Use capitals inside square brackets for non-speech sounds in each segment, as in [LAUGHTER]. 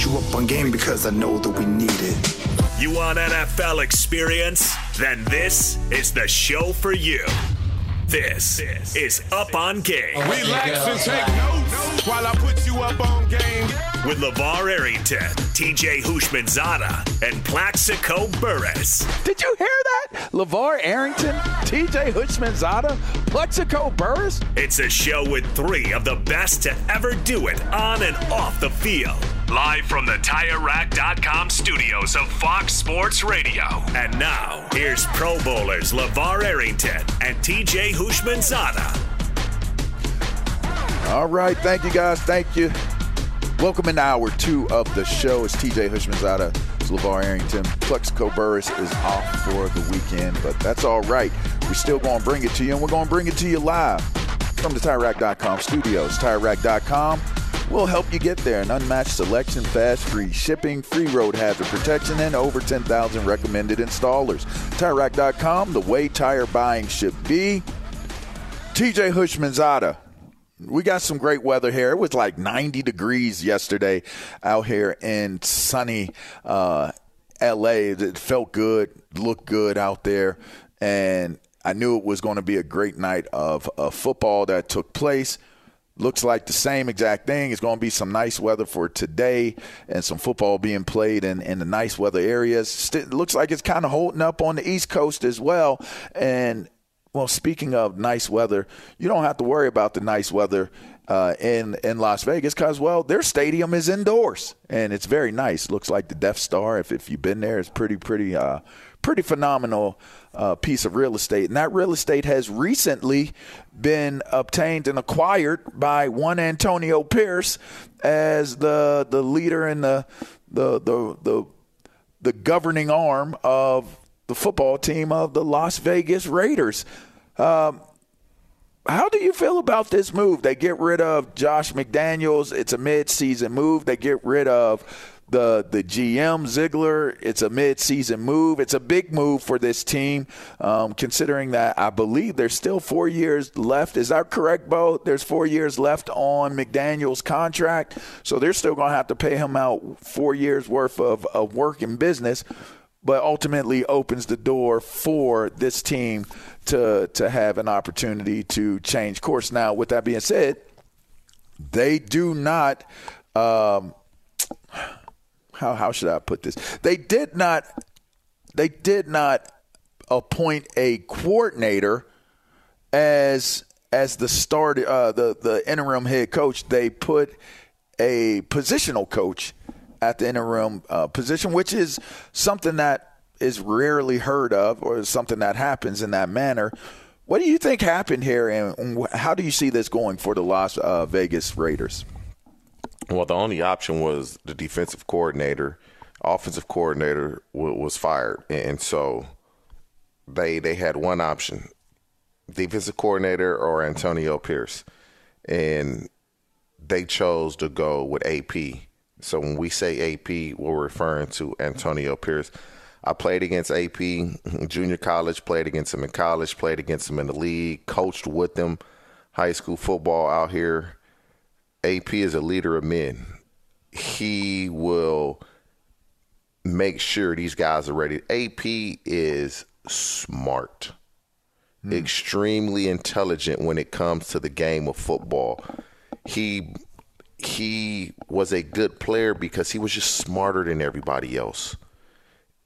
Put you up on game because I know that we need it. You want NFL experience? Then this is the show for you. This is Up on Game. Oh, Relax and take notes while I put you up on game. With LaVar Arrington, TJ Houshmandzadeh, and Plaxico Burress. Did you hear that? LaVar Arrington, TJ Houshmandzadeh, Plaxico Burress? It's a show with three of the best to ever do it on and off the field. Live from the TireRack.com studios of Fox Sports Radio. And now, here's Pro Bowlers LaVar Arrington and TJ Houshmandzadeh. All right. Thank you, guys. Thank you. Welcome in hour two of the show. It's TJ Houshmandzadeh. It's LaVar Arrington. Plaxico Burress is off for the weekend, but that's all right. We're still going to bring it to you, and we're going to bring it to you live from the TireRack.com studios. TireRack.com will help you get there. An unmatched selection, fast, free shipping, free road hazard protection, and over 10,000 recommended installers. TireRack.com, the way tire buying should be. TJ Houshmandzadeh. We got some great weather here. It was like 90 degrees yesterday out here in sunny uh, LA. It felt good, looked good out there, and I knew it was going to be a great night of, of football that took place. Looks like the same exact thing. It's going to be some nice weather for today and some football being played in, in the nice weather areas. Looks like it's kind of holding up on the East Coast as well. And well, speaking of nice weather, you don't have to worry about the nice weather uh, in in Las Vegas because well, their stadium is indoors and it's very nice. Looks like the Death Star. If if you've been there, it's pretty pretty uh, pretty phenomenal uh, piece of real estate. And that real estate has recently been obtained and acquired by one Antonio Pierce as the the leader and the the the the, the governing arm of the football team of the Las Vegas Raiders. Um, how do you feel about this move? They get rid of Josh McDaniels. It's a mid-season move. They get rid of the the GM Ziegler. It's a mid-season move. It's a big move for this team, um, considering that I believe there's still four years left. Is that correct, Bo? There's four years left on McDaniel's contract, so they're still going to have to pay him out four years worth of, of work in business but ultimately opens the door for this team to to have an opportunity to change course. Now, with that being said, they do not. Um, how how should I put this? They did not. They did not appoint a coordinator as as the start uh, the the interim head coach. They put a positional coach at the interim uh, position, which is something that is rarely heard of or something that happens in that manner. What do you think happened here, and how do you see this going for the Las uh, Vegas Raiders? Well, the only option was the defensive coordinator, offensive coordinator w- was fired, and so they they had one option: defensive coordinator or Antonio Pierce, and they chose to go with AP. So when we say AP, we're referring to Antonio Pierce. I played against AP junior college, played against him in college, played against him in the league, coached with him high school football out here. AP is a leader of men. He will make sure these guys are ready. AP is smart, mm. extremely intelligent when it comes to the game of football. He he was a good player because he was just smarter than everybody else.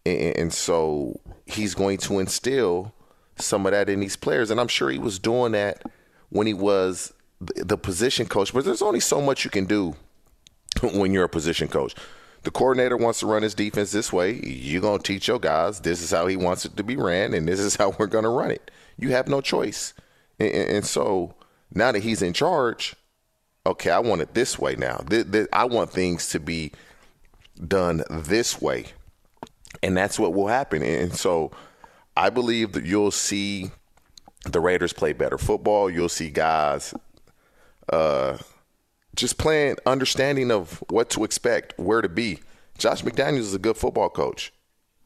And, and so he's going to instill some of that in these players. And I'm sure he was doing that when he was the position coach. But there's only so much you can do [LAUGHS] when you're a position coach. The coordinator wants to run his defense this way. You're going to teach your guys this is how he wants it to be ran, and this is [LAUGHS] how we're going to run it. You have no choice. And, and so now that he's in charge, okay, I want it this way now. I want things to be done this way and that's what will happen. And so I believe that you'll see the Raiders play better football. You'll see guys uh, just playing, understanding of what to expect, where to be. Josh McDaniels is a good football coach.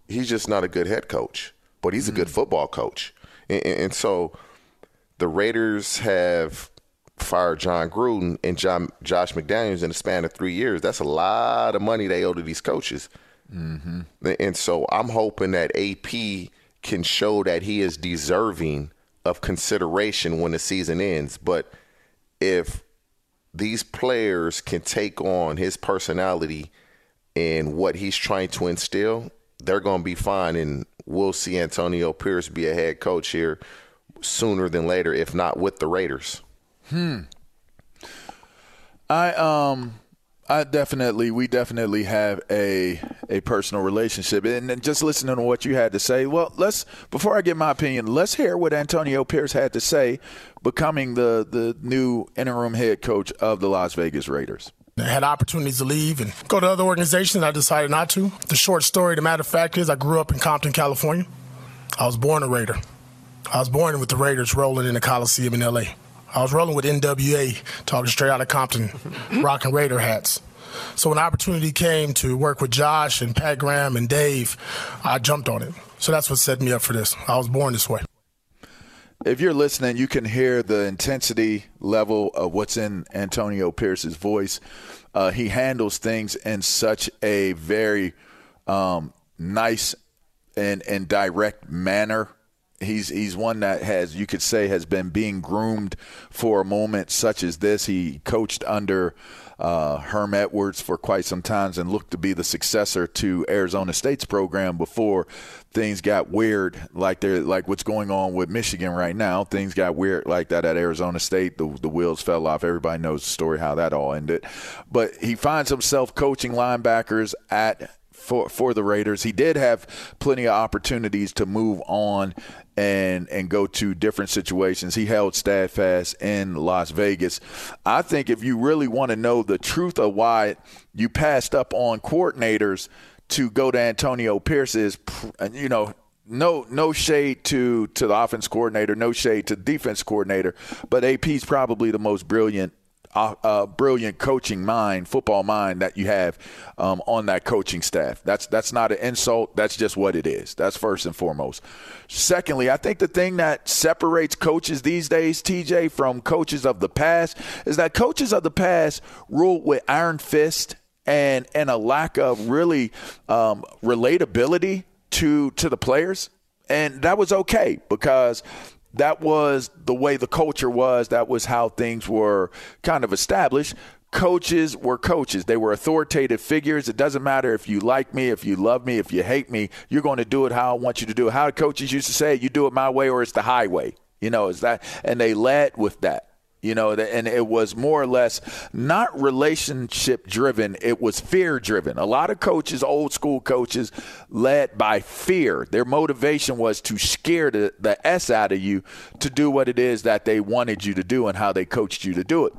He's just not a good head coach, but he's a good mm-hmm. football coach. And, and, so the Raiders have fired Jon Gruden and John, Josh McDaniels in the span of three years. That's a lot of money they owe to these coaches. Mm-hmm. And so I'm hoping that AP can show that he is deserving of consideration when the season ends. But if these players can take on his personality and what he's trying to instill, they're going to be fine. And we'll see Antonio Pierce be a head coach here sooner than later, if not with the Raiders. Hmm. I um I definitely, we definitely have a a personal relationship, and, and, just listening to what you had to say. Well, let's before I get my opinion, let's hear what Antonio Pierce had to say, becoming the the new interim head coach of the Las Vegas Raiders. I had opportunities to leave and go to other organizations. I decided not to. The short story, the matter of fact is, I grew up in Compton, California. I was born a Raider. I was born with the Raiders rolling in the Coliseum in L.A. I was rolling with NWA, talking straight out of Compton, [LAUGHS] rocking Raider hats. So when opportunity came to work with Josh and Pat Graham and Dave, I jumped on it. So that's what set me up for this. I was born this way. If you're listening, you can hear the intensity level of what's in Antonio Pierce's voice. Uh, he handles things in such a very um, nice and, and direct manner he's he's one that has you could say has been being groomed for a moment such as this. He coached under uh, Herm Edwards for quite some time and looked to be the successor to Arizona State's program before things got weird, like they're like what's going on with Michigan right now. Things got weird like that at Arizona State. The the wheels fell off. Everybody knows the story how that all ended. But he finds himself coaching linebackers at for for the Raiders. He did have plenty of opportunities to move on and and go to different situations. He held steadfast in Las Vegas. I think if you really want to know the truth of why you passed up on coordinators to go to Antonio Pierce is you know no no shade to to the offense coordinator, no shade to defense coordinator, but AP's probably the most brilliant a, a, brilliant coaching mind, football mind that you have um, on that coaching staff. That's that's not an insult. That's just what it is. That's first and foremost. Secondly, I think the thing that separates coaches these days, TJ, from coaches of the past, is that coaches of the past ruled with iron fist and and a lack of really um, relatability to to the players, and that was okay because that was the way the culture was. That was how things were kind of established. Coaches were coaches. They were authoritative figures. It doesn't matter if you like me, if you love me, if you hate me, you're going to do it how I want you to do it. How coaches used to say, you do it my way or it's the highway. You know, is that, and they led with that you know and it was more or less not relationship driven it was fear driven. A lot of coaches old school coaches led by fear. Their motivation was to scare the, the s out of you to do what it is that they wanted you to do and how they coached you to do it.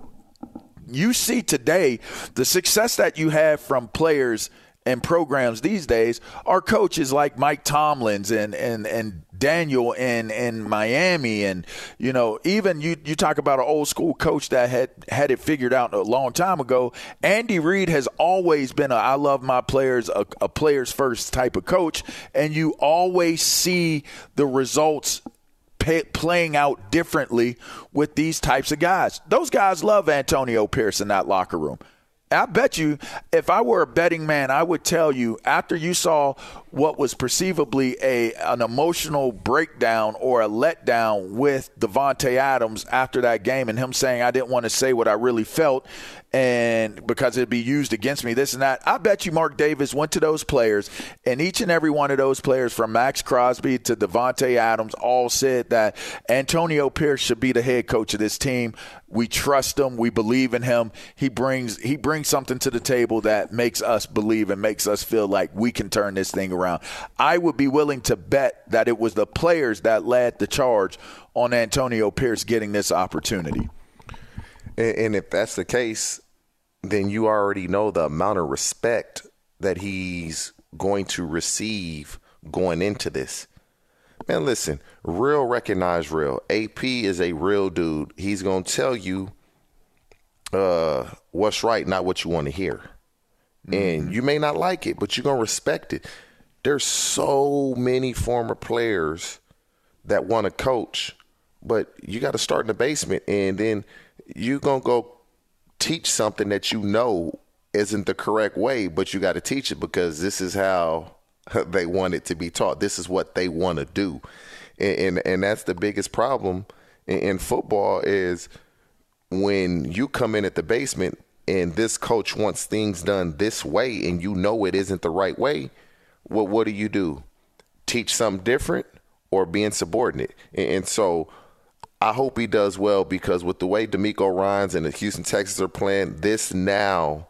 You see today the success that you have from players and programs these days are coaches like Mike Tomlins and and and Daniel in in Miami, and you know even you you talk about an old school coach that had had it figured out a long time ago. Andy Reid has always been a I love my players a, a players first type of coach, and you always see the results playing out differently with these types of guys. Those guys love Antonio Pierce in that locker room. I bet you, if I were a betting man, I would tell you after you saw what was perceivably a an emotional breakdown or a letdown with Davante Adams after that game, and him saying I didn't want to say what I really felt, and because it'd be used against me, this and that. I bet you Mark Davis went to those players, and each and every one of those players, from Maxx Crosby to Davante Adams, all said that Antonio Pierce should be the head coach of this team. We trust him. We believe in him. He brings he brings something to the table that makes us believe and makes us feel like we can turn this thing around. I would be willing to bet that it was the players that led the charge on Antonio Pierce getting this opportunity. And, and if that's the case, then you already know the amount of respect that he's going to receive going into this. Man, listen, real recognize real. AP is a real dude. He's going to tell you uh, what's right, not what you want to hear. Mm-hmm. And you may not like it, but you're going to respect it. There's so many former players that want to coach, but you got to start in the basement and then you're going to go teach something that you know isn't the correct way, but you got to teach it because this is how [LAUGHS] they want it to be taught. This is what they want to do, and, and, and that's the biggest problem in, in football is when you come in at the basement and this coach wants things done this way, and you know it isn't the right way. What what do you do? Teach something different or be insubordinate? and, and so I hope he does well because with the way DeMeco Ryans and the Houston Texans are playing, this now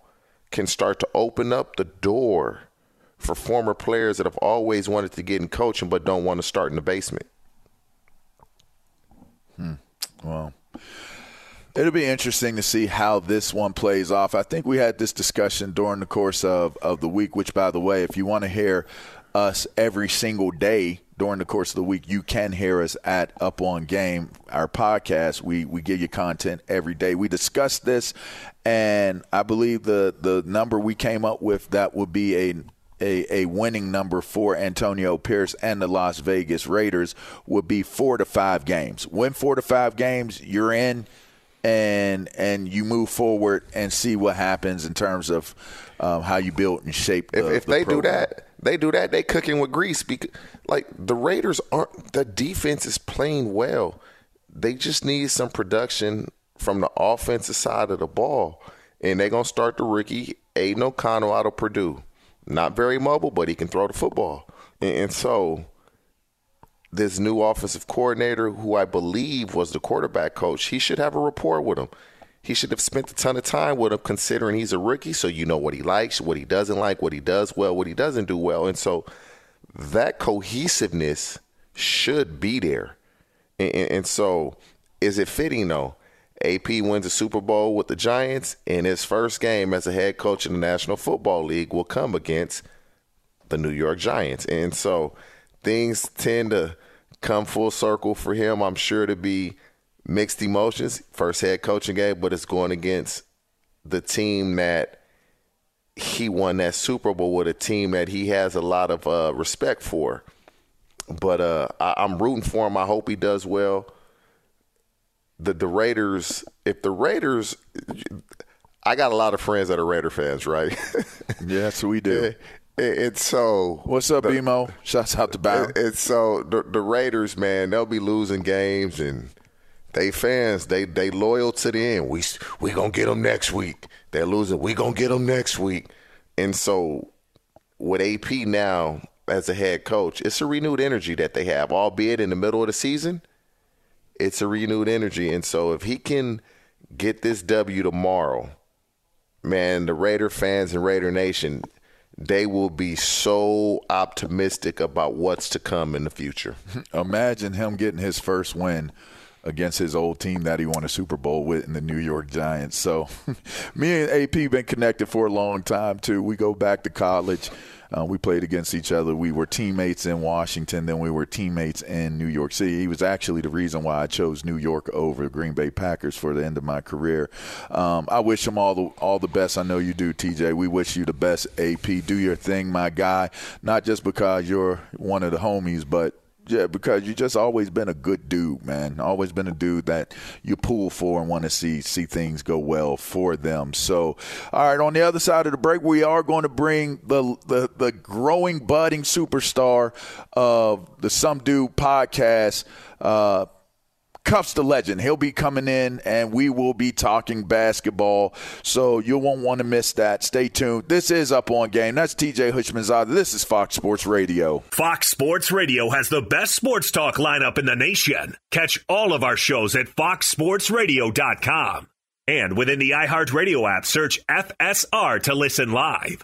can start to open up the door for former players that have always wanted to get in coaching but don't want to start in the basement. Hmm. It'll be interesting to see how this one plays off. I think we had this discussion during the course of, of the week, which, by the way, if you want to hear us every single day during the course of the week, you can hear us at Up On Game, our podcast. We we give you content every day. We discussed this, and I believe the the number we came up with that would be a a, a winning number for Antonio Pierce and the Las Vegas Raiders would be four to five games. Win four to five games, you're in, and and you move forward and see what happens in terms of um, how you build and shape. The, if, if the they program. do that, they do that. They cooking with grease because, like, the Raiders aren't. The defense is playing well. They just need some production from the offensive side of the ball, and they're gonna start the rookie Aidan O'Connell out of Purdue. Not very mobile, but he can throw the football, and, and so this new offensive coordinator, who I believe was the quarterback coach, he should have a rapport with him. He should have spent a ton of time with him, considering he's a rookie, so you know what he likes, what he doesn't like, what he does well, what he doesn't do well. And so that cohesiveness should be there. And, and so is it fitting, though? AP wins a Super Bowl with the Giants, and his first game as a head coach in the National Football League will come against the New York Giants. And so things tend to come full circle for him. I'm sure to be mixed emotions. First head coaching game, but it's going against the team that he won that Super Bowl with, a team that he has a lot of uh, respect for. But uh, I, I'm rooting for him. I hope he does well. The the Raiders, if the Raiders, I got a lot of friends that are Raider fans, right? [LAUGHS] yes, we do. It's so. What's up, the, BMO? Shouts out to Bow. It's so the, the Raiders, man. They'll be losing games, and they fans, they they loyal to the end. We we gonna get them next week. They're losing. We gonna get them next week. And so, with AP now as a head coach, it's a renewed energy that they have, albeit in the middle of the season. It's a renewed energy, and so if he can get this W tomorrow, man, the Raider fans and Raider Nation they will be so optimistic about what's to come in the future. [LAUGHS] Imagine him getting his first win against his old team that he won a Super Bowl with in the New York Giants. So [LAUGHS] me and AP been connected for a long time too. We go back to college. Uh, we played against each other. We were teammates in Washington, then we were teammates in New York City. He was actually the reason why I chose New York over the Green Bay Packers for the end of my career. Um, I wish him all the all the best. I know you do, TJ. We wish you the best, AP. Do your thing, my guy. Not just because you're one of the homies, but yeah, because you just always been a good dude, man. Always been a dude that you pull for and want to see see things go well for them. So, all right, on the other side of the break, we are going to bring the the, the growing, budding superstar of the Some Dude podcast. Uh, Cuffs the legend. He'll be coming in and we will be talking basketball. So you won't want to miss that. Stay tuned. This is Up on Game. That's TJ Houshmandzadeh. This is Fox Sports Radio. Fox Sports Radio has the best sports talk lineup in the nation. Catch all of our shows at foxsportsradio.com. And within the iHeartRadio app, search FSR to listen live.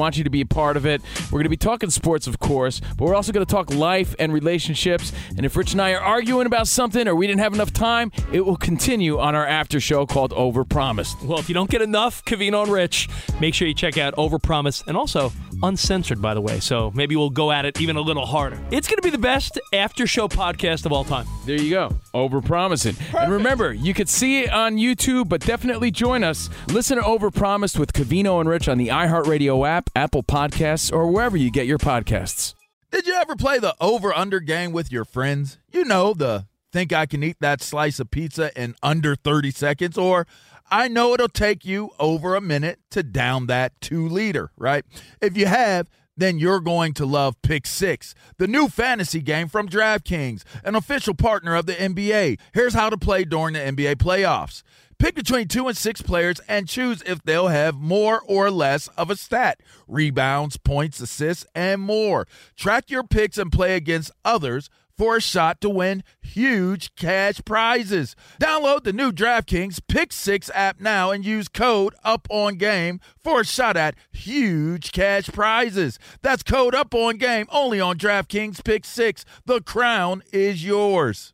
you to be a part of it. We're going to be talking sports, of course, but we're also going to talk life and relationships. And if Rich and I are arguing about something or we didn't have enough time, it will continue on our after show called Overpromised. Well, if you don't get enough Covino and Rich, make sure you check out Overpromise and also uncensored, by the way. So maybe we'll go at it even a little harder. It's going to be the best after show podcast of all time. There you go. Overpromising. And remember, you could see it on YouTube, but definitely join us. Listen to Overpromised with Covino and Rich on the iHeartRadio app, Apple Podcasts, or wherever you get your podcasts. Did you ever play the over under game with your friends? You know, the think I can eat that slice of pizza in under 30 seconds, or I know it'll take you over a minute to down that two liter, right? If you have, then you're going to love Pick Six, the new fantasy game from DraftKings, an official partner of the NBA. Here's how to play during the NBA playoffs. Pick between two and six players and choose if they'll have more or less of a stat rebounds, points, assists, and more. Track your picks and play against others for a shot to win huge cash prizes. Download the new DraftKings Pick 6 app now and use code UP on game for a shot at huge cash prizes. That's code UP on game only on DraftKings Pick 6. The crown is yours.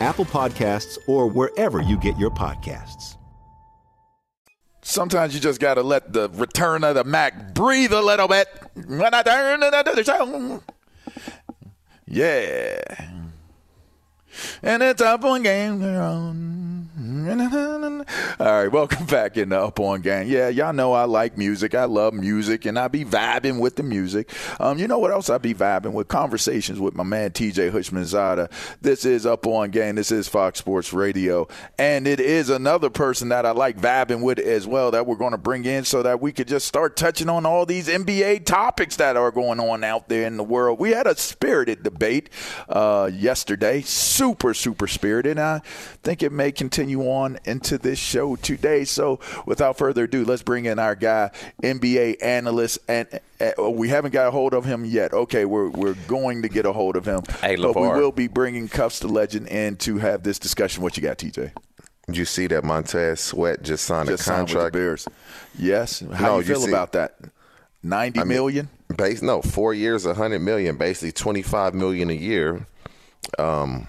Apple Podcasts, or wherever you get your podcasts. Sometimes you just got to let the return of the Mac breathe a little bit. When I turn to the show. Yeah. And it's up on game. All right, welcome back in the Up On Gang. Yeah, y'all know I like music. I love music, and I be vibing with the music. Um, you know what else I be vibing with? Conversations with my man TJ Houshmandzadeh. This is Up On Gang. This is Fox Sports Radio, and it is another person that I like vibing with as well that we're going to bring in so that we could just start touching on all these NBA topics that are going on out there in the world. We had a spirited debate uh, yesterday, super super spirited. And I think it may continue on into this show today. So, without further ado, let's bring in our guy, NBA analyst, and uh, we haven't got a hold of him yet. Okay, we're we're going to get a hold of him, Hey, but we will be bringing Cuffs the Legend in to have this discussion. What you got, TJ? Did you see that Montez Sweat just signed Just a signed with the contract? Bears. Yes. How No, you feel see- about that? Ninety I mean, million. Base no, four years, a hundred million, basically twenty five million a year. Um,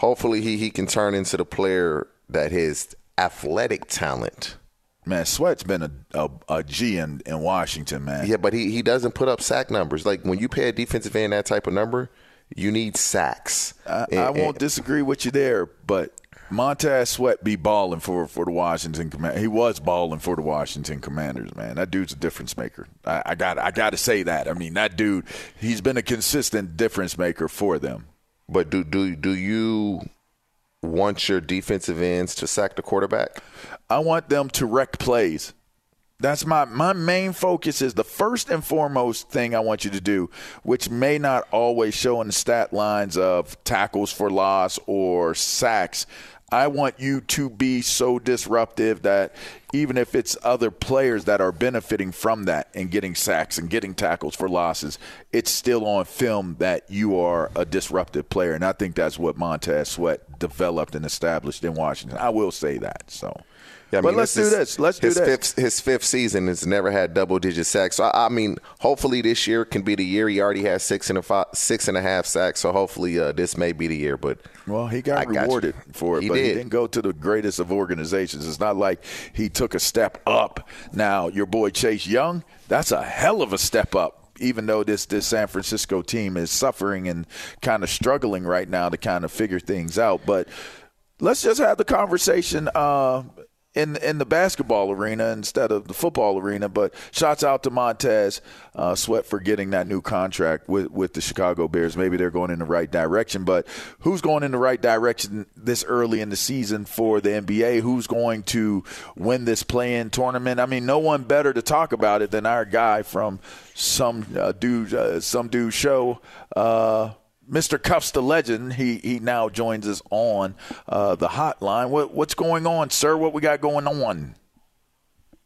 hopefully he he can turn into the player that his athletic talent. Man, Sweat's been a, a, a G in, in Washington, man. Yeah, but he, he doesn't put up sack numbers. Like when you pay a defensive end that type of number, you need sacks. I, And- I won't disagree with you there, but Montez Sweat be balling for, for the Washington Command. He was balling for the Washington Commanders, man. That dude's a difference maker. I, I got I got to say that. I mean, that dude, he's been a consistent difference maker for them. But do do do you want your defensive ends to sack the quarterback? I want them to wreck plays. That's my my main focus is the first and foremost thing I want you to do, which may not always show in the stat lines of tackles for loss or sacks. I want you to be so disruptive that even if it's other players that are benefiting from that and getting sacks and getting tackles for losses, it's still on film that you are a disruptive player. And I think that's what Montez Sweat developed and established in Washington. I will say that. So. Yeah, I but mean, let's do is this. Let's do this. Fifth, his fifth season has never had double digit sacks. So I, I mean, hopefully this year can be the year. He already has six and a five, six and a half sacks. So hopefully uh, this may be the year. But Well, he got I got rewarded for it, He but he did. didn't go to the greatest of organizations. It's not like he took a step up. Now, your boy Chase Young, that's a hell of a step up. Even though this this San Francisco team is suffering and kind of struggling right now to kind of figure things out, but let's just have the conversation uh, in in the basketball arena instead of the football arena. But shouts out to Montez uh, Sweat for getting that new contract with with the Chicago Bears. Maybe they're going in the right direction. But who's going in the right direction this early in the season for the NBA? Who's going to win this play-in tournament? I mean, no one better to talk about it than our guy from some uh, dude uh, some dude show. Uh, Mr. Cuffs the legend, he he now joins us on uh, the hotline. What what's going on, sir? What we got going on?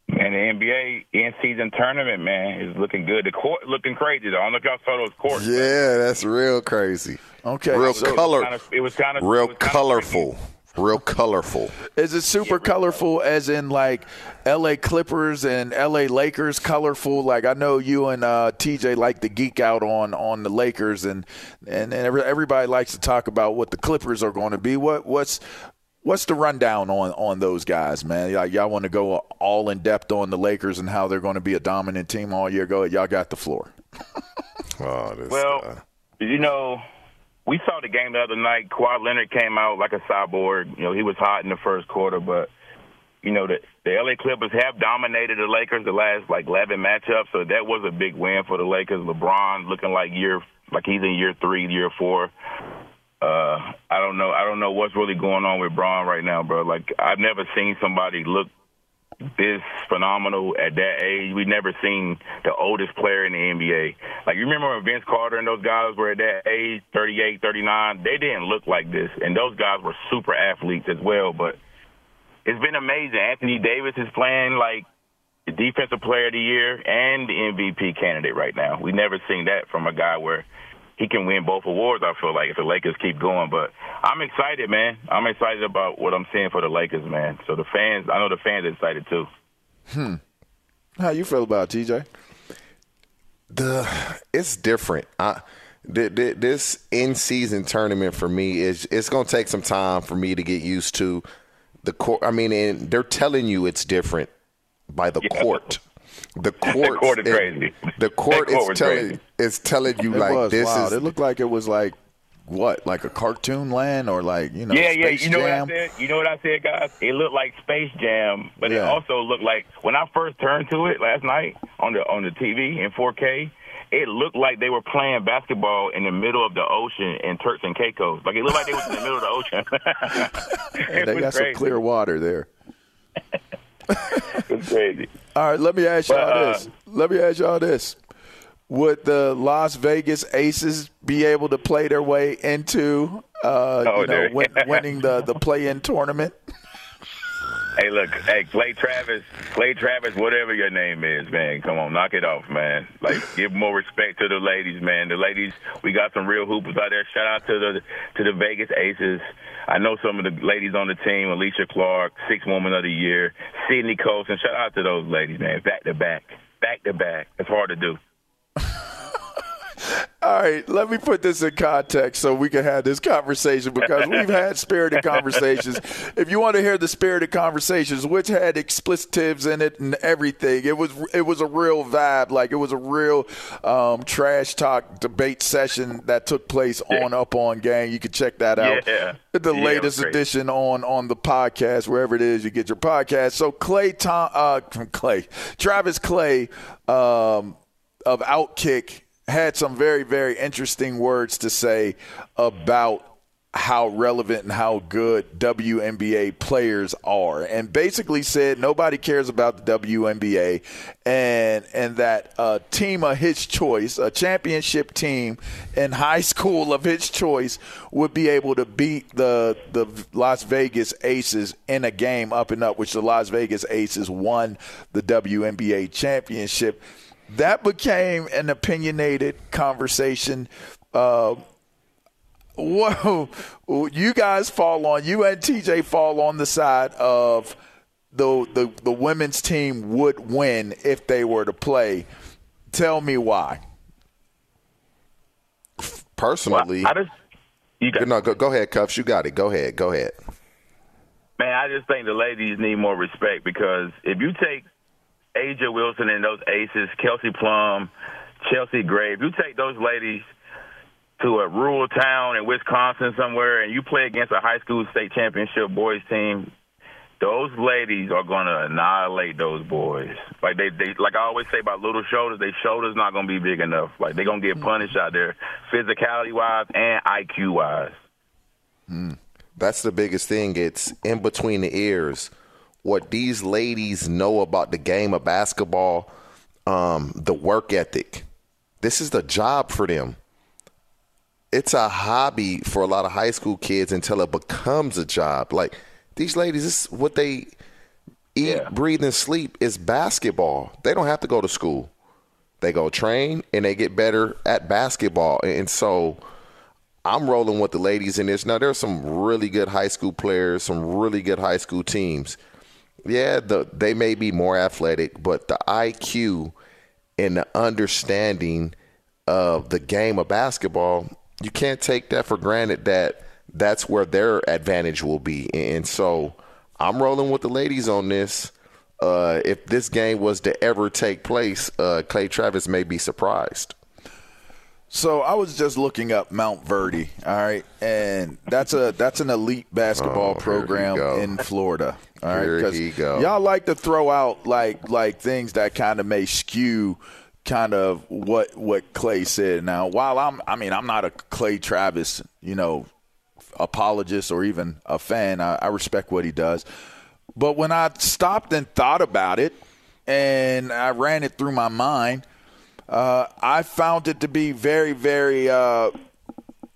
And the NBA in-season tournament, man, is looking good. The court looking crazy. though. I don't know if y'all saw those courts. yeah, that's real crazy. Okay, real so- color, It was kinda- it was kinda- real it was kinda colorful, real colorful. Is it super colorful, as in like L.A. Clippers and L.A. Lakers colorful? Like I know you and uh, TJ like to geek out on on the Lakers, and and, and everybody likes to talk about what the Clippers are going to be. What what's What's the rundown on, on those guys, man? Like, y'all want to go all in depth on the Lakers and how they're going to be a dominant team all year? Go, ahead. y'all got the floor. [LAUGHS] Oh, this Well, you know, we saw the game the other night. Kawhi Leonard came out like a cyborg. You know, he was hot in the first quarter, but you know the the LA Clippers have dominated the Lakers the last like 11 matchups, so that was a big win for the Lakers. LeBron looking like year like he's in year three, year four. Uh, I don't know. I don't know what's really going on with Bron right now, bro. Like I've never seen somebody look this phenomenal at that age. We've never seen the oldest player in the NBA. Like, you remember when Vince Carter and those guys were at that age, 38, 39? They didn't look like this. And those guys were super athletes as well. But it's been amazing. Anthony Davis is playing like the defensive player of the year and the MVP candidate right now. we never seen that from a guy where he can win both awards, I feel like, if the Lakers keep going. But I'm excited, man. I'm excited about what I'm seeing for the Lakers, man. So the fans, I know the fans are excited too. Hmm. How you feel about it, TJ? the it's different. I, th- th- this in season tournament for me is it's going to take some time for me to get used to the court. I mean, and they're telling you it's different by the court. The [LAUGHS] court, court is crazy. The court court is telling is telling you It like was this wild. is It looked like it was like what, like a cartoon land or like you know? yeah, yeah. Space You know Jam? what I said? You know what I said, guys? It looked like Space Jam, but it also looked like when I first turned to it last night on the on the TV in 4K. It looked like they were playing basketball in the middle of the ocean in Turks and Caicos. Like it looked like they was in the middle of the ocean. [LAUGHS] [LAUGHS] Hey, they got crazy. some clear water there. It's crazy. All right, let me ask y'all But, uh, this. Let me ask y'all this. Would the Las Vegas Aces be able to play their way into uh, Oh, you know, win, winning the, the play-in tournament? Hey, look, hey, Clay Travis, Clay Travis, whatever your name is, man. Come on, knock it off, man. Like, give more respect to the ladies, man. The ladies, we got some real hoopers out there. Shout out to the to the Vegas Aces. I know some of the ladies on the team: Alysha Clark, Six Woman of the Year, Sydney Colson. Shout out to those ladies, man. Back to back, back to back. It's hard to do. All right, let me put this in context so we can have this conversation because we've had [LAUGHS] spirited conversations. If you want to hear the spirited conversations, which had explicitives in it and everything, it was it was a real vibe. Like it was a real um, trash talk debate session that took place on Up On Gang. You can check that out. Yeah. The Yeah, latest edition on on the podcast wherever it is you get your podcast. So Clay Tom uh [LAUGHS] Clay Travis Clay um, of Outkick had some very very interesting words to say about how relevant and how good WNBA players are and basically said nobody cares about the WNBA and and that a team of his choice a championship team in high school of his choice would be able to beat the the Las Vegas Aces in a game up and up which the Las Vegas Aces won the WNBA championship that became an opinionated conversation uh, whoa, you guys fall on you and TJ fall on the side of the the the women's team would win if they were to play. Tell me why. Personally, Well, I just- you got- no, go, go ahead, Cuffs. You got it. Go ahead. Go ahead. Man, I just think the ladies need more respect because if you take A'ja Wilson and those aces, Kelsey Plum, Chelsea Gray, if you take those ladies to a rural town in Wisconsin somewhere and you play against a high school state championship boys team, those ladies are going to annihilate those boys. Like they, they, like I always say about little shoulders, their shoulders not going to be big enough. Like they're going to get hmm. punished out there, physicality wise and IQ wise. Hmm. That's the biggest thing. It's in between the ears. What these ladies know about the game of basketball, um, the work ethic. This is the job for them. It's a hobby for a lot of high school kids until it becomes a job. Like these ladies, this is what they eat, breathe, and sleep is basketball. They don't have to go to school. They go train and they get better at basketball. And so I'm rolling with the ladies in this. Now there's some really good high school players, some really good high school teams. Yeah, the they may be more athletic, but the IQ and the understanding of the game of basketball, you can't take that for granted that that's where their advantage will be. And so I'm rolling with the ladies on this. Uh, if this game was to ever take place, uh, Clay Travis may be surprised. So I was just looking up Montverde, all right, and that's a that's an elite basketball Oh, program in Florida. all right. Because y'all like to throw out like like things that kind of may skew kind of what what Clay said. Now, while I'm I mean I'm not a Clay Travis, you know, apologist or even a fan. I, I respect what he does, but when I stopped and thought about it, and I ran it through my mind. Uh, I found it to be very, very, uh,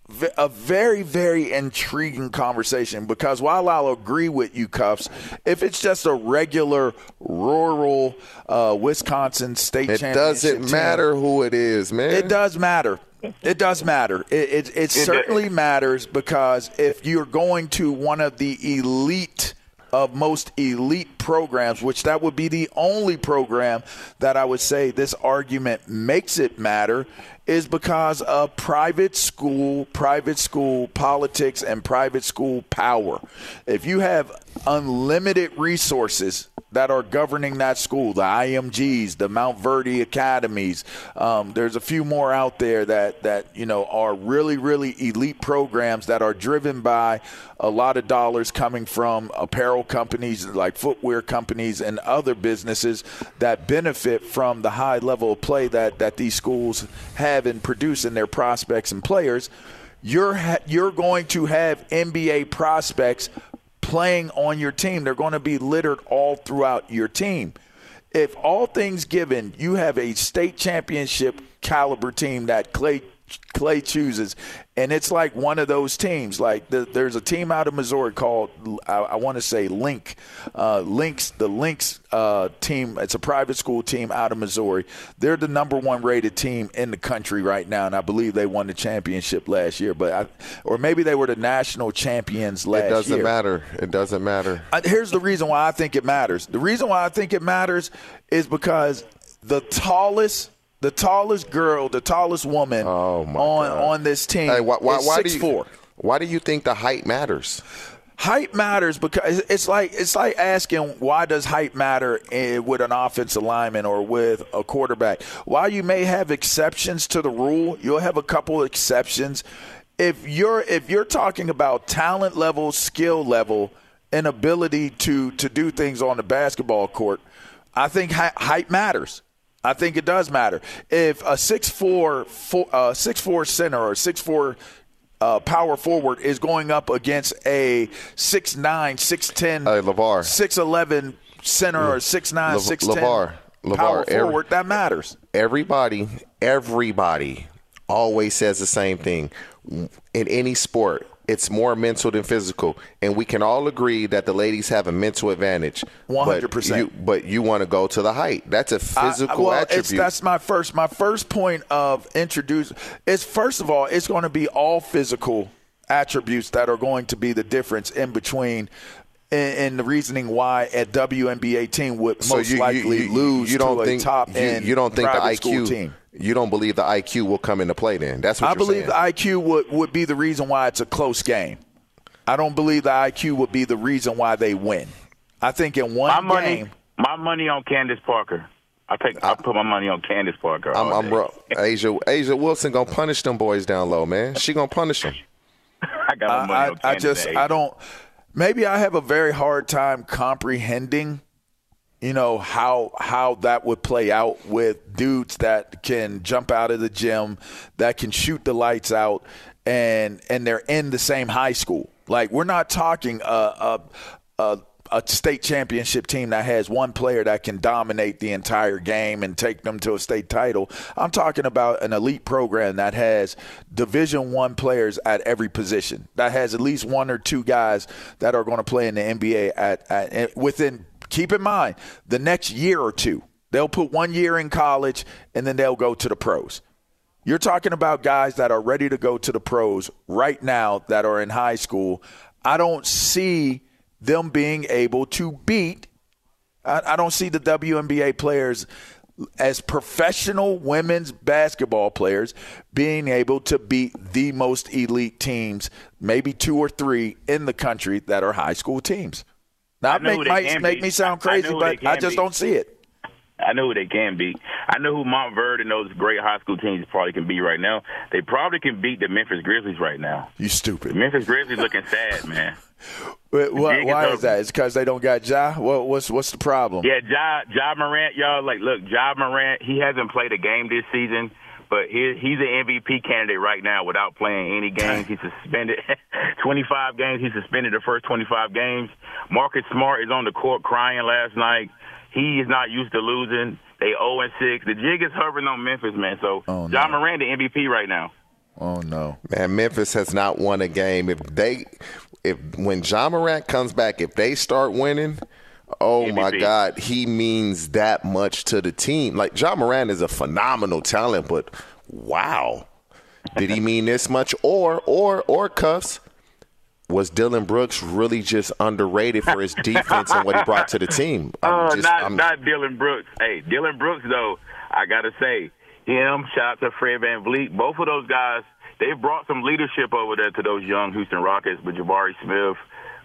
v- a very, very intriguing conversation because while I'll agree with you, Cuffs, if it's just a regular rural uh, Wisconsin state It doesn't team, matter who it is, man. it does matter. It does matter. It, it, it certainly matters because if you're going to one of the elite of most elite programs, which that would be the only program that I would say this argument makes it matter, is because of private school, private school politics, and private school power. If you have unlimited resources that are governing that school, the IMGs, the Montverde Academies. Um, there's a few more out there that, that, you know, are really, really elite programs that are driven by a lot of dollars coming from apparel companies like footwear companies and other businesses that benefit from the high level of play that, that these schools have and produce in their prospects and players. You're, ha- you're going to have NBA prospects playing on your team. They're going to be littered all throughout your team. If all things given, you have a state championship caliber team that Clay Clay chooses, and it's like one of those teams. Like the, there's a team out of Missouri called I, I want to say Link, uh, Links, the Links uh, team. It's a private school team out of Missouri. They're the number one rated team in the country right now, and I believe they won the championship last year. But I, or maybe they were the national champions last year. It doesn't year. matter. It doesn't matter. I, here's the reason why I think it matters. The reason why I think it matters is because the tallest the tallest girl, the tallest woman oh on God. on this team hey, why, why, why six do you, four. Why do you think the height matters? Height matters because it's like it's like asking why does height matter with an offensive lineman or with a quarterback. While you may have exceptions to the rule, you'll have a couple exceptions. If you're if you're talking about talent level, skill level, and ability to to do things on the basketball court, I think height matters. I think it does matter. If a six four, four uh, six four center or six four uh, power forward is going up against a six nine, six ten, uh, LaVar, six eleven center or six nine, six ten LaVar, LaVar, power forward, every, that matters. Everybody, everybody always says the same thing in any sport it's more mental than physical, and we can all agree that the ladies have a mental advantage. One hundred percent. But you want to go to the height. That's a physical I, well, attribute. that's my first. My first point of introduce is first of all, it's going to be all physical attributes that are going to be the difference in between and, the reasoning why a WNBA team would so most you, likely you, you, lose you don't to think, a top end you, don't think the IQ team. You don't believe the IQ will come into play then? That's what I saying. believe the IQ would, would be the reason why it's a close game. I don't believe the IQ would be the reason why they win. I think in one my money, game, my money on Candace Parker. I take. I put my money on Candace Parker. I'm, I'm bro, A'ja A'ja Wilson gonna punish them boys down low, man. She gonna punish them. [LAUGHS] I got my money I, on I, I just I don't. Maybe I have a very hard time comprehending you know how how that would play out with dudes that can jump out of the gym, that can shoot the lights out, and and they're in the same high school. Like we're not talking a a, a, a state championship team that has one player that can dominate the entire game and take them to a state title. I'm talking about an elite program that has Division One players at every position. That has at least one or two guys that are going to play in the NBA at, at within keep in mind the next year or two, they'll put one year in college and then they'll go to the pros. You're talking about guys that are ready to go to the pros right now that are in high school. I don't see them being able to beat. I, I don't see the WNBA players as professional women's basketball players being able to beat the most elite teams, maybe two or three in the country that are high school teams. That make, might make me sound crazy, I but I just be. don't see it. I know who they can beat. I know who Montverde and those great high school teams probably can beat right now. They probably can beat the Memphis Grizzlies right now. You stupid. The Memphis Grizzlies looking sad, man. [LAUGHS] Wait, what, why is that? It's because they don't got Ja. What, what's what's the problem? Yeah, Ja Ja Morant, y'all. Like, look, Ja Morant. He hasn't played a game this season but he, he's an MVP candidate right now without playing any games. He's suspended [LAUGHS] 25 games. He suspended the first 25 games. Marcus Smart is on the court crying last night. He is not used to losing. They 0 and 6. The jig is hovering on Memphis, man. So oh, John no. Moran, the MVP right now. Oh no, man! Memphis has not won a game. If they, if when Ja Morant comes back, if they start winning, Oh MVP. my God, he means that much to the team. Like Ja Morant is a phenomenal talent, but wow, did he mean this much? Or or or cuffs? Was Dillon Brooks really just underrated for his defense and what he brought to the team? [LAUGHS] Oh, just, not I'm, not Dillon Brooks. Hey, Dillon Brooks though, I gotta say, him. Shout out to Fred Van VanVleet. Both of those guys, they brought some leadership over there to those young Houston Rockets with Jabari Smith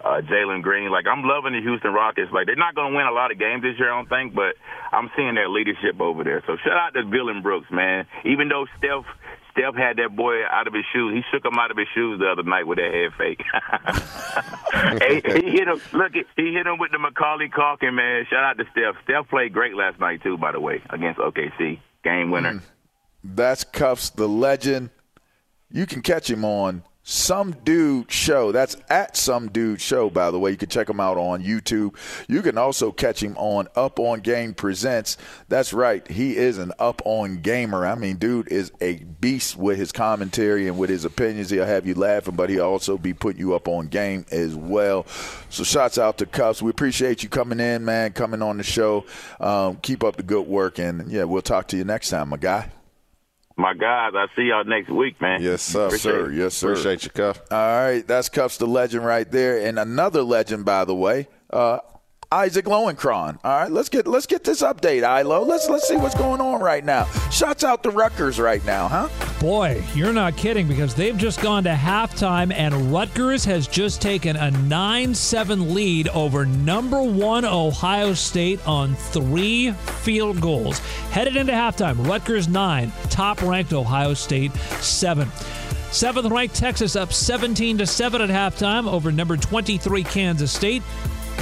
uh, Jalen Green. Like I'm loving the Houston Rockets. Like they're not going to win a lot of games this year, I don't think, but I'm seeing their leadership over there. So shout out to Dillon Brooks, man. Even though Steph Steph had that boy out of his shoes. He shook him out of his shoes the other night with that head fake. [LAUGHS] he, he hit him. Look, he hit him with the Macaulay Culkin, man. Shout out to Steph. Steph played great last night too, by the way, against OKC. Game winner. Mm. That's Cuffs, the legend. You can catch him on some Dude Show. That's at Some Dude Show, by the way. You can check him out on YouTube. You can also catch him on Up on Game Presents. That's right. He is an up on gamer. I mean, dude is a beast with his commentary and with his opinions. He'll have you laughing, but he'll also be putting you up on game as well. So, shots out to Cuffs. We appreciate you coming in, man, coming on the show. Um, keep up the good work, and yeah, we'll talk to you next time, my guy. My guys, I see y'all next week, man. Yes, sir. sir. Yes, sir. Appreciate you, Cuff. All right, that's Cuffs the legend right there, and another legend, by the way, uh, Isaac Lowenkron. All right, let's get let's get this update, Ilo. Let's let's see what's going on right now. Shots out to Rutgers right now, huh? Boy, you're not kidding because they've just gone to halftime and Rutgers has just taken a 9-7 lead over number 1 Ohio State on 3 field goals. Headed into halftime, Rutgers 9, top-ranked Ohio State 7. Seventh ranked Texas up 17 to 7 at halftime over number 23 Kansas State.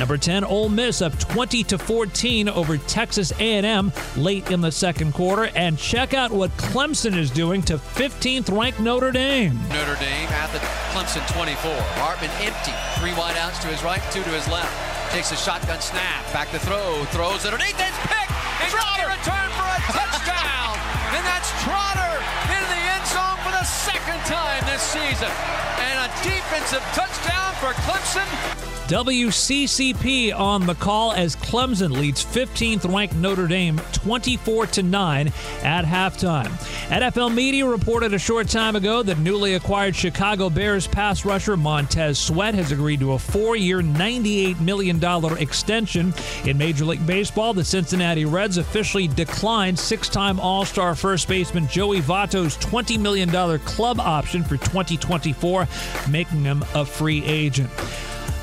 Number 10 Ole Miss up 20 to 14 over Texas A&M late in the second quarter and check out what Clemson is doing to 15th ranked Notre Dame. Notre Dame at the Clemson 24. Hartman empty. Three wideouts to his right, two to his left. Takes a shotgun snap. Back to throw. Throws it underneath. It's picked. And Trotter return for a touchdown. [LAUGHS] and that's Trotter into the end zone for the second time this season. And a defensive touchdown for Clemson. WCCP on the call as Clemson leads 15th ranked Notre Dame 24 to 9 at halftime. NFL media reported a short time ago that newly acquired Chicago Bears pass rusher Montez Sweat has agreed to a 4-year, $98 million extension. In Major League Baseball, the Cincinnati Reds officially declined six-time All-Star first baseman Joey Votto's $20 million club option for 2024, making him a free agent.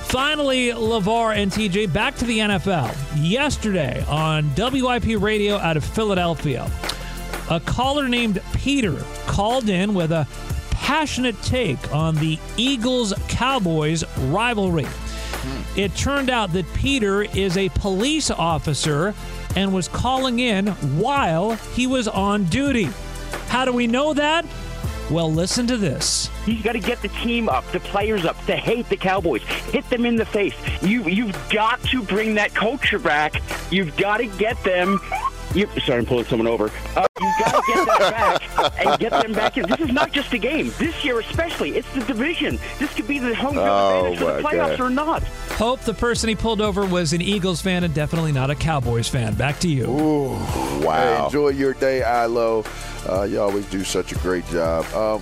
Finally, LaVar and TJ back to the NFL. Yesterday on WIP radio out of Philadelphia, a caller named Peter called in with a passionate take on the Eagles Cowboys rivalry. It turned out that Peter is a police officer and was calling in while he was on duty. How do we know that? Well, listen to this. He's got to get the team up, the players up, to hate the Cowboys, hit them in the face. You you've got to bring that culture back. You've got to get them. You, sorry, I'm pulling someone over. Uh, you've got to get that back and get them back in. This is not just a game. This year, especially, it's the division. This could be the home field Oh, advantage for the playoffs God. or not. Hope the person he pulled over was an Eagles fan and definitely not a Cowboys fan. Back to you. Ooh, wow. enjoy your day, Ilo. Uh, you always do such a great job. Um,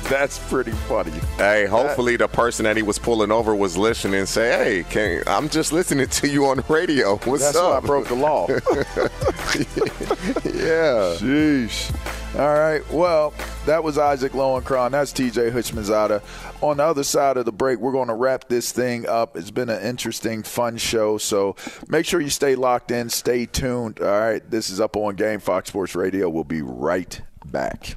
[LAUGHS] that's pretty funny. Hey, hopefully the person that he was pulling over was listening and say, "Hey, can, I'm just listening to you on the radio. What's That's up?" why I broke the law. [LAUGHS] [LAUGHS] yeah. Sheesh. All right. Well, that was Isaac Lowenkron. That's TJ Houshmandzadeh. On the other side of the break, we're going to wrap this thing up. It's been an interesting, fun show. So make sure you stay locked in, stay tuned. All right. This is Up on Game, Fox Sports Radio. We'll be right back.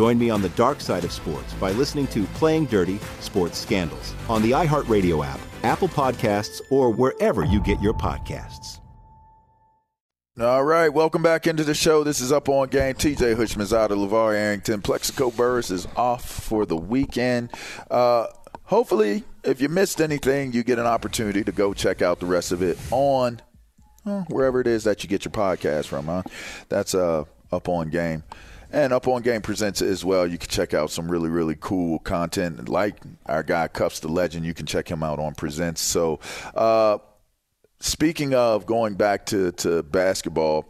Join me on the dark side of sports by listening to Playing Dirty Sports Scandals on the iHeartRadio app, Apple Podcasts, or wherever you get your podcasts. All right, welcome back into the show. This is Up on Game. TJ Hushman's out of LaVar Arrington. Plaxico Burress is off for the weekend. Uh, hopefully, if you missed anything, you get an opportunity to go check out the rest of it on uh, wherever it is that you get your podcast from. Huh? That's uh, Up on Game. And Up On Game presents as well. You can check out some really, really cool content. Like our guy Cuffs the Legend, you can check him out on Presents. So, uh, speaking of going back to, to basketball,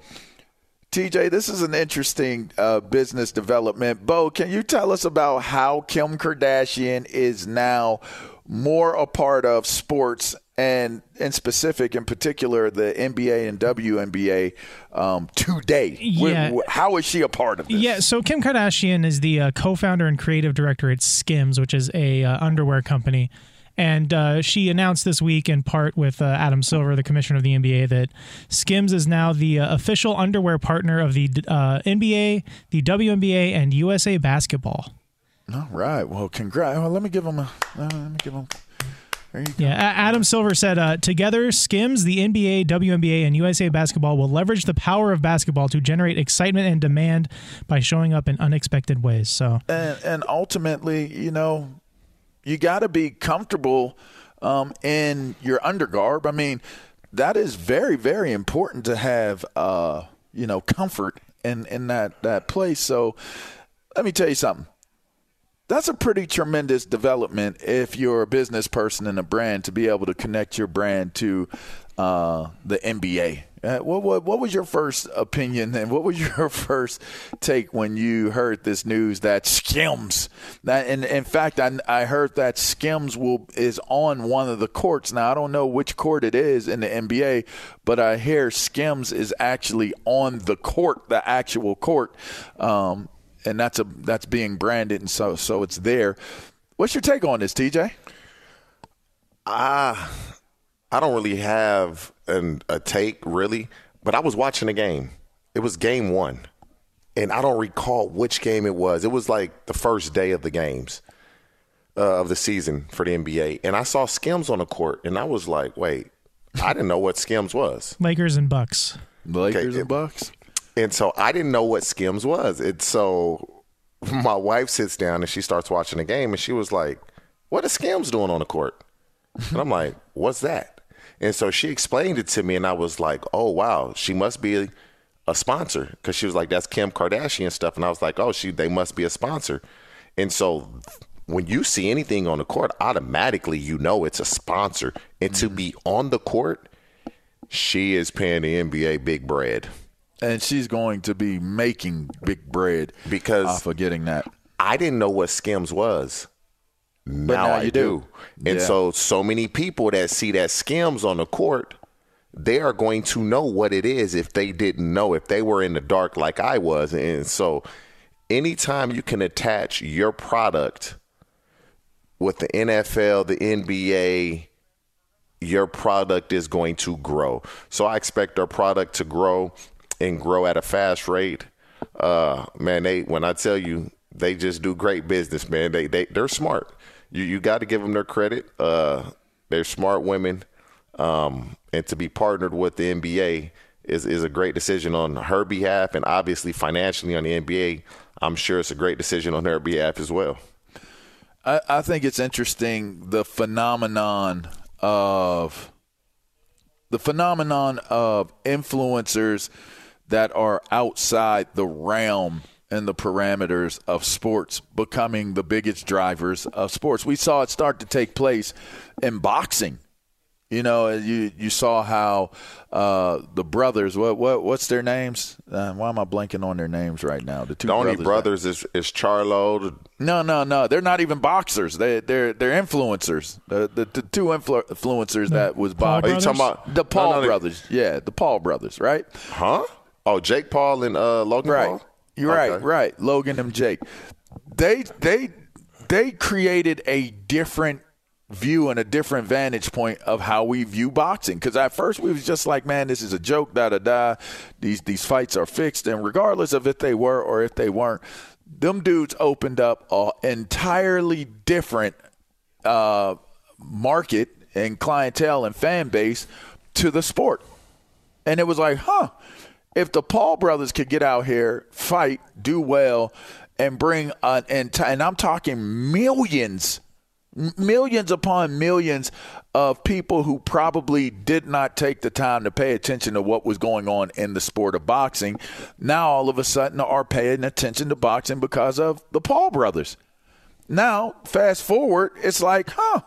TJ, this is an interesting uh, business development. Bo, can you tell us about how Kim Kardashian is now more a part of sports and in specific, in particular, the NBA and WNBA um, today. Yeah. How is she a part of this? Yeah, so Kim Kardashian is the uh, co-founder and creative director at Skims, which is a uh, underwear company. And uh, she announced this week, in part with uh, Adam Silver, the commissioner of the NBA, that Skims is now the uh, official underwear partner of the uh, NBA, the WNBA, and USA Basketball. All right. Well, congrats. Well, let me give them a. let me give them. There you go. Yeah, Adam Silver said, uh, "Together, Skims, the NBA, WNBA, and USA Basketball will leverage the power of basketball to generate excitement and demand by showing up in unexpected ways." So, and, and ultimately, you know, you got to be comfortable um, in your undergarb. I mean, that is very, very important to have, uh, you know, comfort in in that that place. So, let me tell you something that's a pretty tremendous development if you're a business person and a brand to be able to connect your brand to uh, the NBA. Uh, what, what, what was your first opinion and what was [LAUGHS] your first take when you heard this news that Skims that and in fact I, I heard that Skims will is on one of the courts now I don't know which court it is in the NBA but I hear Skims is actually on the court the actual court um, and that's a that's being branded, and so so it's there. What's your take on this, TJ? Ah, uh, I don't really have an, a take really, but I was watching the game. It was game one, and I don't recall which game it was. It was like the first day of the games uh, of the season for the NBA, and I saw Skims on the court, and I was like, wait, I didn't know what Skims was. Lakers and Bucks. Lakers okay, and Bucks. And so I didn't know what Skims was. And so [LAUGHS] my wife sits down and she starts watching the game and she was like, What is Skims doing on the court? And I'm like, [LAUGHS] What's that? And so she explained it to me and I was like, Oh wow, she must be a, sponsor. Because she was like, That's Kim Kardashian stuff. And I was like, Oh, she they must be a sponsor. And so when you see anything on the court, automatically you know it's a sponsor. And mm-hmm. to be on the court, she is paying the NBA big bread and she's going to be making big bread because off of getting that. I didn't know what Skims was. Now, now, I do. do. And yeah. so so many people that see that Skims on the court, they are going to know what it is if they didn't know, if they were in the dark like I was. And so anytime you can attach your product with the NFL, the NBA, your product is going to grow. So I expect our product to grow and grow at a fast rate. Uh, man, they when I tell you they just do great business, man. They they they're smart. You you got to give them their credit. Uh, they're smart women, um, and to be partnered with the NBA is is a great decision on her behalf, and obviously financially on the NBA, I'm sure it's a great decision on their behalf as well. I, I think it's interesting the phenomenon of the phenomenon of influencers that are outside the realm and the parameters of sports becoming the biggest drivers of sports. We saw it start to take place in boxing. You know, you you saw how uh, the brothers. What what what's their names? Uh, why am I blanking on their names right now? The two the only brothers, brothers is is Charlo. No, no, no. They're not even boxers. They they're they're influencers. The the, the two influ- influencers that was Paul boxing. Are you talking about the Paul no, no, brothers? Yeah, the Paul brothers. Right? Huh? Oh, Jake Paul and uh, Logan right. Paul. You're Okay. right. Right. Logan and Jake. They they they created a different view and a different vantage point of how we view boxing. Because at first we was just like, man, this is a joke, da da da. These these fights are fixed, and regardless of if they were or if they weren't, them dudes opened up a entirely different uh, market and clientele and fan base to the sport. And it was like, huh, if the Paul brothers could get out here, fight, do well, and bring an entire, and I'm talking millions, millions upon millions of people who probably did not take the time to pay attention to what was going on in the sport of boxing, now all of a sudden are paying attention to boxing because of the Paul brothers. Now, fast forward, it's like, huh,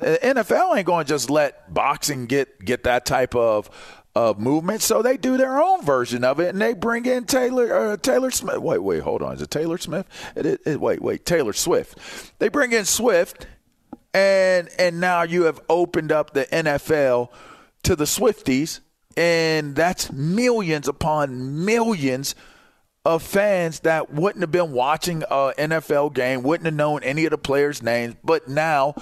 the NFL ain't going to just let boxing get get that type of of movement, so they do their own version of it, and they bring in Taylor uh, Taylor Smith. Wait, wait, hold on, is it Taylor Smith? It, it, it- wait, wait, Taylor Swift. They bring in Swift, and and now you have opened up the NFL to the Swifties, and that's millions upon millions of fans that wouldn't have been watching a NFL game, wouldn't have known any of the players' names, but now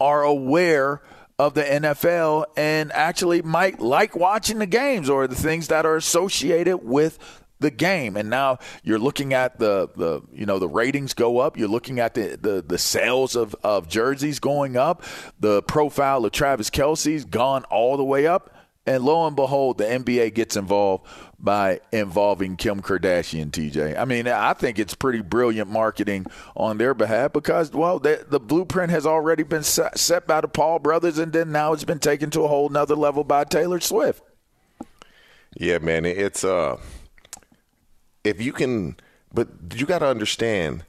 are aware of the NFL and actually might like watching the games or the things that are associated with the game. And now you're looking at the, the you know the ratings go up. You're looking at the, the, the sales of, of jerseys going up. The profile of Travis Kelce's gone all the way up. And lo and behold, the NBA gets involved by involving Kim Kardashian, TJ. I mean, I think it's pretty brilliant marketing on their behalf because, well, the, the blueprint has already been set, set by the Paul brothers, and then now it's been taken to a whole nother level by Taylor Swift. Yeah, man, it's uh, if you can, but you got to understand,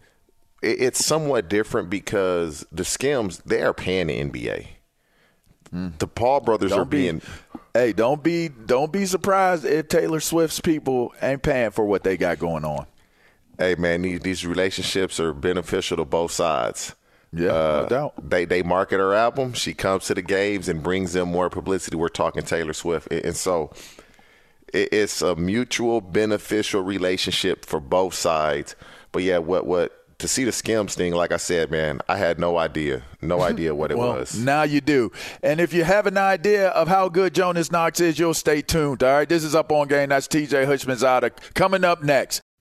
it, it's somewhat different because the Skims they are paying the NBA. The Paul brothers Don't are be- being. Hey, don't be don't be surprised if Taylor Swift's people ain't paying for what they got going on. Hey, man, these these relationships are beneficial to both sides. Yeah, Uh, no doubt. They they market her album. She comes to the games and brings them more publicity. We're talking Taylor Swift, and and so it's a mutual beneficial relationship for both sides. But yeah, what what to see the Skims thing? Like I said, man, I had no idea, no [LAUGHS] idea what it well, was. Now you do. And if you have an idea of how good Jonas Knox is, you'll stay tuned. All right, this is up on game. That's TJ Houshmandzadeh coming up next.